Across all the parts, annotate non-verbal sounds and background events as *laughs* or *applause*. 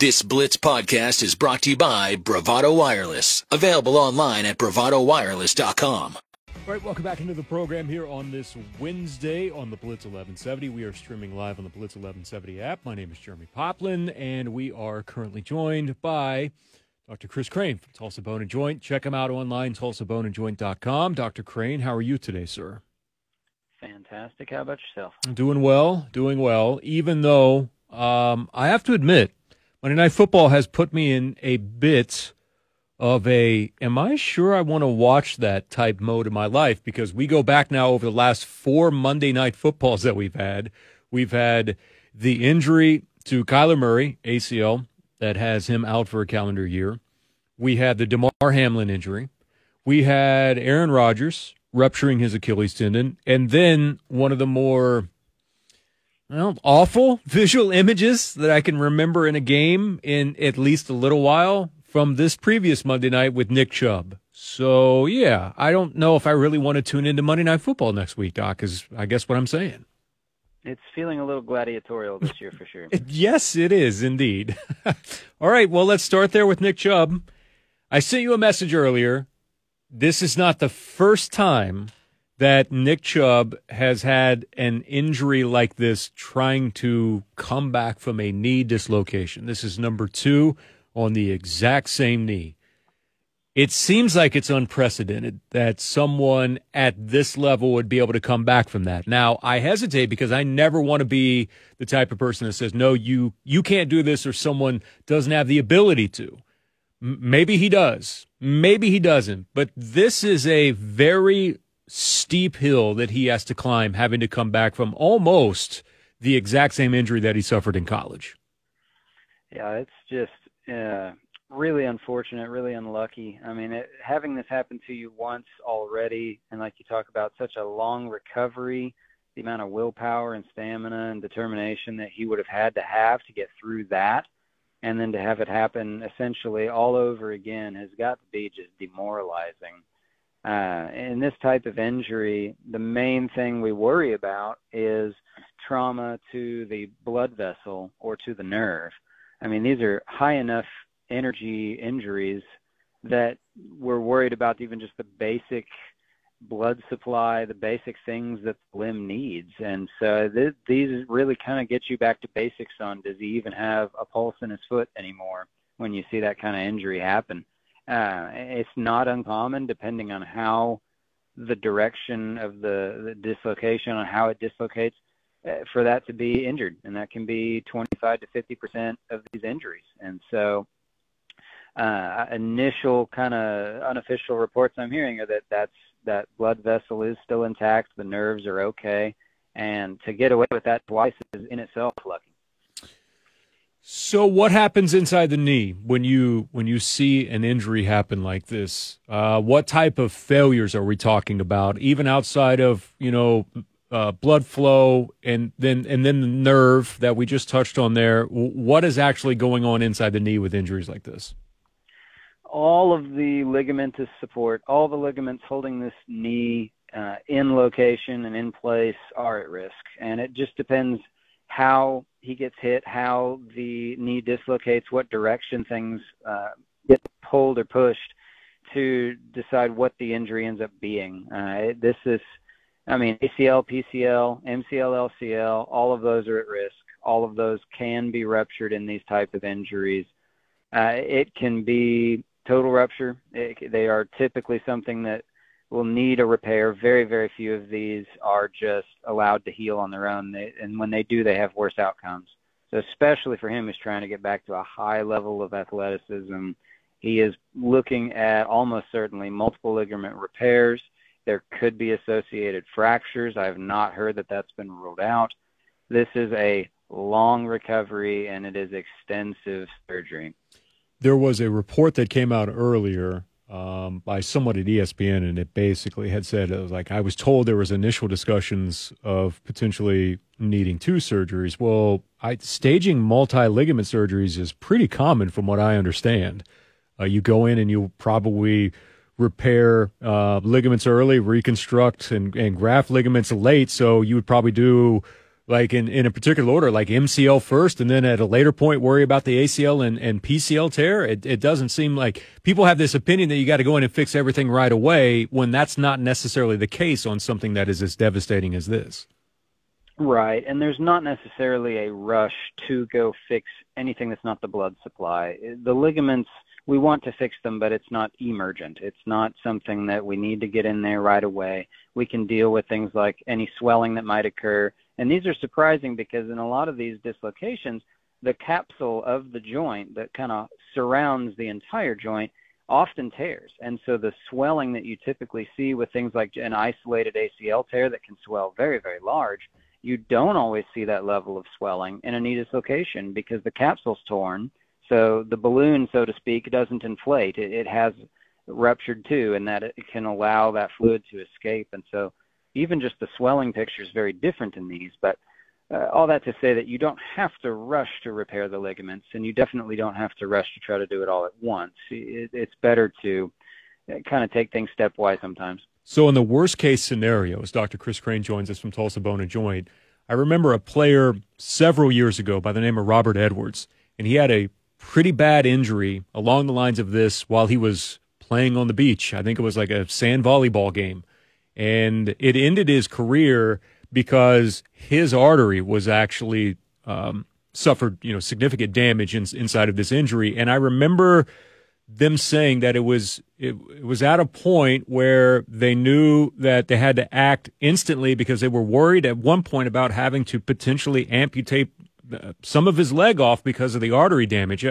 This Blitz podcast is brought to you by Bravado Wireless. Available online at bravadowireless.com. All right, welcome back into the program here on this Wednesday on the Blitz 1170. We are streaming live on the Blitz 1170 app. My name is Jeremy Poplin, and we are currently joined by Dr. Chris Crane from Tulsa Bone and Joint. Check him out online, tulsaboneandjoint.com. Dr. Crane, how are you today, sir? Fantastic. How about yourself? Doing well, doing well, even though um, I have to admit, Monday Night Football has put me in a bit of a am I sure I want to watch that type mode in my life because we go back now over the last four Monday night footballs that we've had. We've had the injury to Kyler Murray, ACL, that has him out for a calendar year. We had the Damar Hamlin injury. We had Aaron Rodgers rupturing his Achilles tendon. And then one of the more well, awful visual images that I can remember in a game in at least a little while from this previous Monday night with Nick Chubb. So, yeah, I don't know if I really want to tune into Monday Night Football next week, Doc, is I guess what I'm saying. It's feeling a little gladiatorial this year for sure. *laughs* yes, it is indeed. *laughs* All right, well, let's start there with Nick Chubb. I sent you a message earlier. This is not the first time that Nick Chubb has had an injury like this trying to come back from a knee dislocation. This is number two on the exact same knee. It seems like it's unprecedented that someone at this level would be able to come back from that. Now, I hesitate because I never want to be the type of person that says, "No, you you can't do this," or someone doesn't have the ability to. M- maybe he does, maybe he doesn't. But this is a very steep hill that he has to climb, having to come back from almost the exact same injury that he suffered in college. Yeah, it's just uh, really unfortunate, really unlucky. I mean, it, having this happen to you once already, and like you talk about, such a long recovery, the amount of willpower and stamina and determination that he would have had to have to get through that, and then to have it happen essentially all over again has got to be just demoralizing. Uh, in this type of injury, the main thing we worry about is trauma to the blood vessel or to the nerve. I mean, these are high enough energy injuries that we're worried about even just the basic blood supply, the basic things that the limb needs. And so th- these really kind of get you back to basics on does he even have a pulse in his foot anymore when you see that kind of injury happen. Uh, it's not uncommon depending on how the direction of the, the dislocation, on how it dislocates, uh, for that to be injured, and that can be 25 to 50 percent of these injuries. And so, uh, initial kind of unofficial reports I'm hearing are that that's that blood vessel is still intact, the nerves are okay, and to get away with that twice is in itself lucky. So, what happens inside the knee when you when you see an injury happen like this? Uh, what type of failures are we talking about? Even outside of you know uh, blood flow and then and then the nerve that we just touched on there. What is actually going on inside the knee with injuries like this? All of the ligamentous support, all the ligaments holding this knee uh, in location and in place are at risk, and it just depends how he gets hit, how the knee dislocates, what direction things uh, get pulled or pushed to decide what the injury ends up being. Uh, this is I mean, ACL, PCL, MCL, LCL, all of those are at risk. All of those can be ruptured in these type of injuries. Uh, it can be total rupture. It, they are typically something that will need a repair. Very, very few of these are just allowed to heal on their own. They, and when they do, they have worse outcomes. So especially for him who's trying to get back to a high level of athleticism, he is looking at almost certainly multiple ligament repairs – there could be associated fractures. I have not heard that that's been ruled out. This is a long recovery and it is extensive surgery. There was a report that came out earlier um, by someone at ESPN, and it basically had said, it was like, I was told there was initial discussions of potentially needing two surgeries. Well, I, staging multi ligament surgeries is pretty common from what I understand. Uh, you go in and you probably repair uh, ligaments early, reconstruct and, and graft ligaments late. So you would probably do like in, in a particular order, like MCL first, and then at a later point worry about the ACL and, and PCL tear? It, it doesn't seem like people have this opinion that you got to go in and fix everything right away when that's not necessarily the case on something that is as devastating as this. Right, and there's not necessarily a rush to go fix anything that's not the blood supply. The ligaments, we want to fix them, but it's not emergent. It's not something that we need to get in there right away. We can deal with things like any swelling that might occur. And these are surprising because in a lot of these dislocations, the capsule of the joint that kind of surrounds the entire joint often tears. And so the swelling that you typically see with things like an isolated ACL tear that can swell very, very large you don't always see that level of swelling in a knee dislocation because the capsule's torn. So the balloon, so to speak, doesn't inflate. It, it has ruptured too, and that it can allow that fluid to escape. And so even just the swelling picture is very different in these. But uh, all that to say that you don't have to rush to repair the ligaments, and you definitely don't have to rush to try to do it all at once. It, it's better to uh, kind of take things stepwise sometimes. So, in the worst case scenarios, Dr. Chris Crane joins us from Tulsa Bone and Joint. I remember a player several years ago by the name of Robert Edwards, and he had a pretty bad injury along the lines of this while he was playing on the beach. I think it was like a sand volleyball game. And it ended his career because his artery was actually um, suffered, you know, significant damage in, inside of this injury. And I remember them saying that it was it, it, was at a point where they knew that they had to act instantly because they were worried at one point about having to potentially amputate uh, some of his leg off because of the artery damage.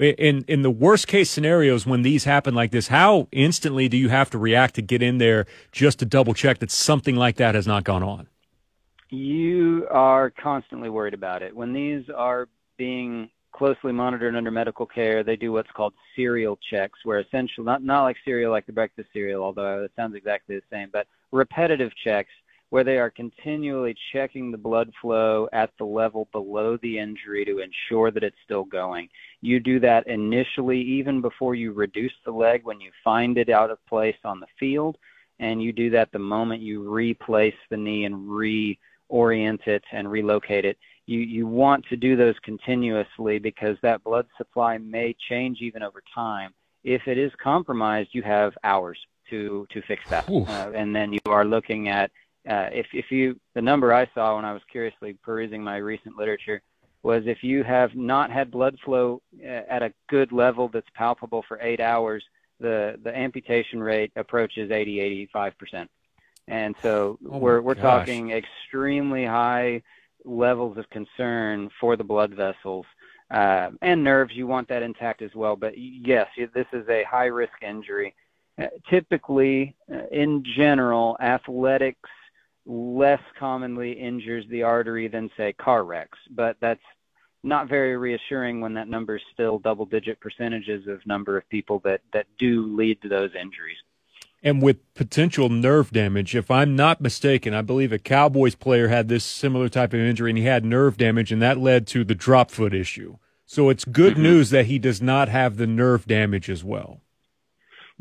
In in the worst case scenarios when these happen like this, how instantly do you have to react to get in there just to double check that something like that has not gone on? You are constantly worried about it. When these are being closely monitored under medical care. They do what's called serial checks, where essentially not not like cereal like the breakfast cereal, although it sounds exactly the same, but repetitive checks where they are continually checking the blood flow at the level below the injury to ensure that it's still going. You do that initially, even before you reduce the leg when you find it out of place on the field, and you do that the moment you replace the knee and reorient it and relocate it you, you want to do those continuously because that blood supply may change even over time. If it is compromised, you have hours to, to fix that. Uh, and then you are looking at, uh, if, if you, the number I saw when I was curiously perusing my recent literature was if you have not had blood flow uh, at a good level that's palpable for eight hours, the, the amputation rate approaches 80, 85%. And so oh we're, we're talking extremely high levels of concern for the blood vessels uh, and nerves. You want that intact as well. But yes, this is a high risk injury. Uh, typically, uh, in general, athletics less commonly injures the artery than, say, car wrecks. But that's not very reassuring when that number is still double digit percentages of number of people that, that do lead to those injuries and with potential nerve damage. If I'm not mistaken, I believe a Cowboys player had this similar type of injury and he had nerve damage, and that led to the drop foot issue. So it's good mm-hmm. news that he does not have the nerve damage as well.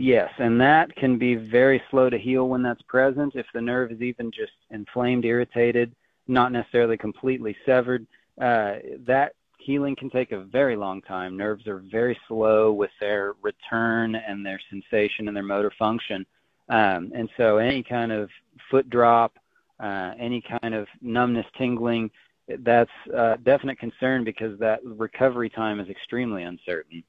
Yes, and that can be very slow to heal when that's present. If the nerve is even just inflamed, irritated, not necessarily completely severed, uh, that healing can take a very long time. Nerves are very slow with their return and their sensation and their motor function. Um, and so any kind of foot drop, uh, any kind of numbness, tingling, that's a definite concern because that recovery time is extremely uncertain.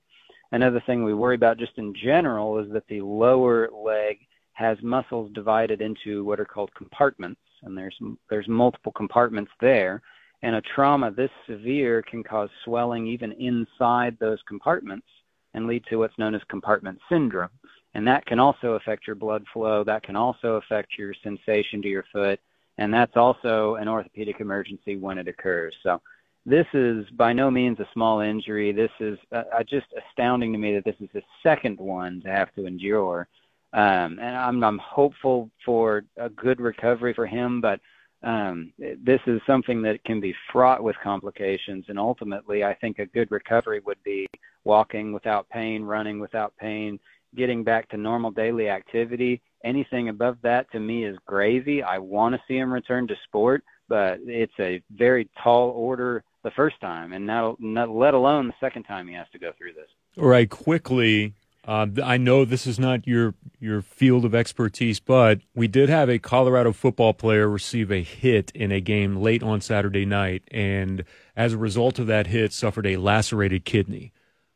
Another thing we worry about just in general is that the lower leg has muscles divided into what are called compartments, and there's there's multiple compartments there and a trauma this severe can cause swelling even inside those compartments and lead to what's known as compartment syndrome. And that can also affect your blood flow. That can also affect your sensation to your foot. And that's also an orthopedic emergency when it occurs. So this is by no means a small injury. This is uh, uh just astounding to me that this is the second one to have to endure. Um, and I'm, I'm hopeful for a good recovery for him, but um, this is something that can be fraught with complications. And ultimately, I think a good recovery would be walking without pain, running without pain, getting back to normal daily activity. Anything above that to me is gravy. I want to see him return to sport, but it's a very tall order the first time, and now not, let alone the second time he has to go through this. All right, quickly. Uh, I know this is not your your field of expertise, but we did have a Colorado football player receive a hit in a game late on Saturday night, and as a result of that hit, suffered a lacerated kidney.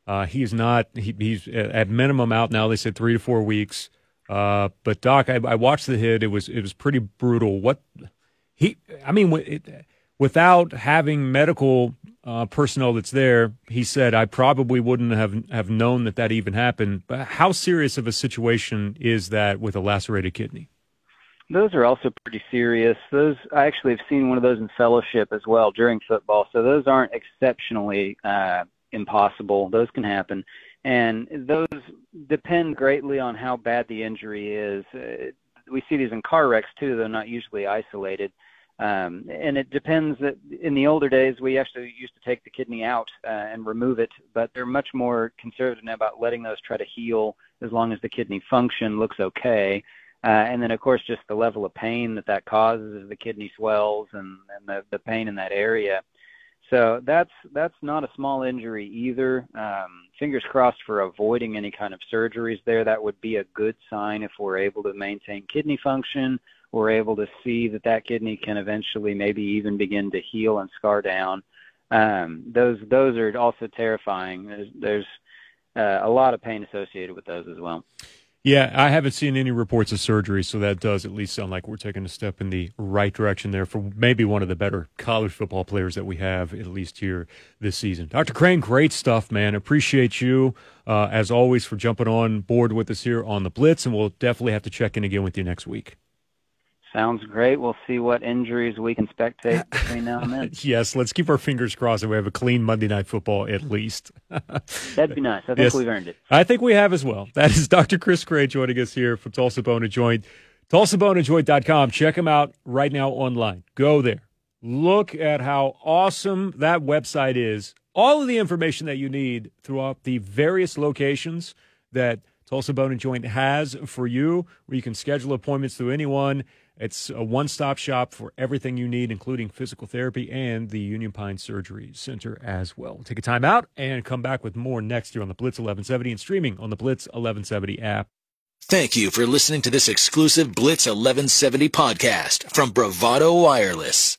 Uh, he's not. He, he's at minimum out now. They said three to four weeks. Uh, but Doc, I, I, watched the hit. It was it was pretty brutal. What he? I mean, it, without having medical uh, personnel that's there, he said I probably wouldn't have have known that that even happened. But how serious of a situation is that with a lacerated kidney? Those are also pretty serious. Those I actually have seen one of those in fellowship as well during football. So those aren't exceptionally uh, impossible. Those can happen, and those depend greatly on how bad the injury is. Uh, we see these in car wrecks too, though not usually isolated. Um, and it depends that in the older days, we actually used to take the kidney out uh, and remove it, but they're much more conservative now about letting those try to heal as long as the kidney function looks okay. Uh, and then, of course, just the level of pain that that causes as the kidney swells and, and the, the pain in that area. So that's that's not a small injury either. Um, fingers crossed for avoiding any kind of surgeries there. That would be a good sign if we're able to maintain kidney function we're able to see that that kidney can eventually maybe even begin to heal and scar down. Um, those those are also terrifying. There's, there's uh, a lot of pain associated with those as well. Yeah, I haven't seen any reports of surgery, so that does at least sound like we're taking a step in the right direction there for maybe one of the better college football players that we have, at least here this season. Dr. Crane, great stuff, man. Appreciate you, uh, as always, for jumping on board with us here on the Blitz, and we'll definitely have to check in again with you next week. Sounds great. We'll see what injuries we can spectate between now and then. *laughs* yes, let's keep our fingers crossed that we have a clean Monday Night Football at least. *laughs* That'd be nice. I think yes. we've earned it. I think we have as well. That is Dr. Chris Crane joining us here from Tulsa Bone and Joint. TulsaBoneandJoint.com. Check him out right now online. Go there. Look at how awesome that website is. All of the information that you need throughout the various locations that Tulsa Bone and Joint has for you, where you can schedule appointments through anyone it's a one stop shop for everything you need, including physical therapy and the Union Pine Surgery Center as well. Take a time out and come back with more next year on the Blitz 1170 and streaming on the Blitz 1170 app. Thank you for listening to this exclusive Blitz 1170 podcast from Bravado Wireless.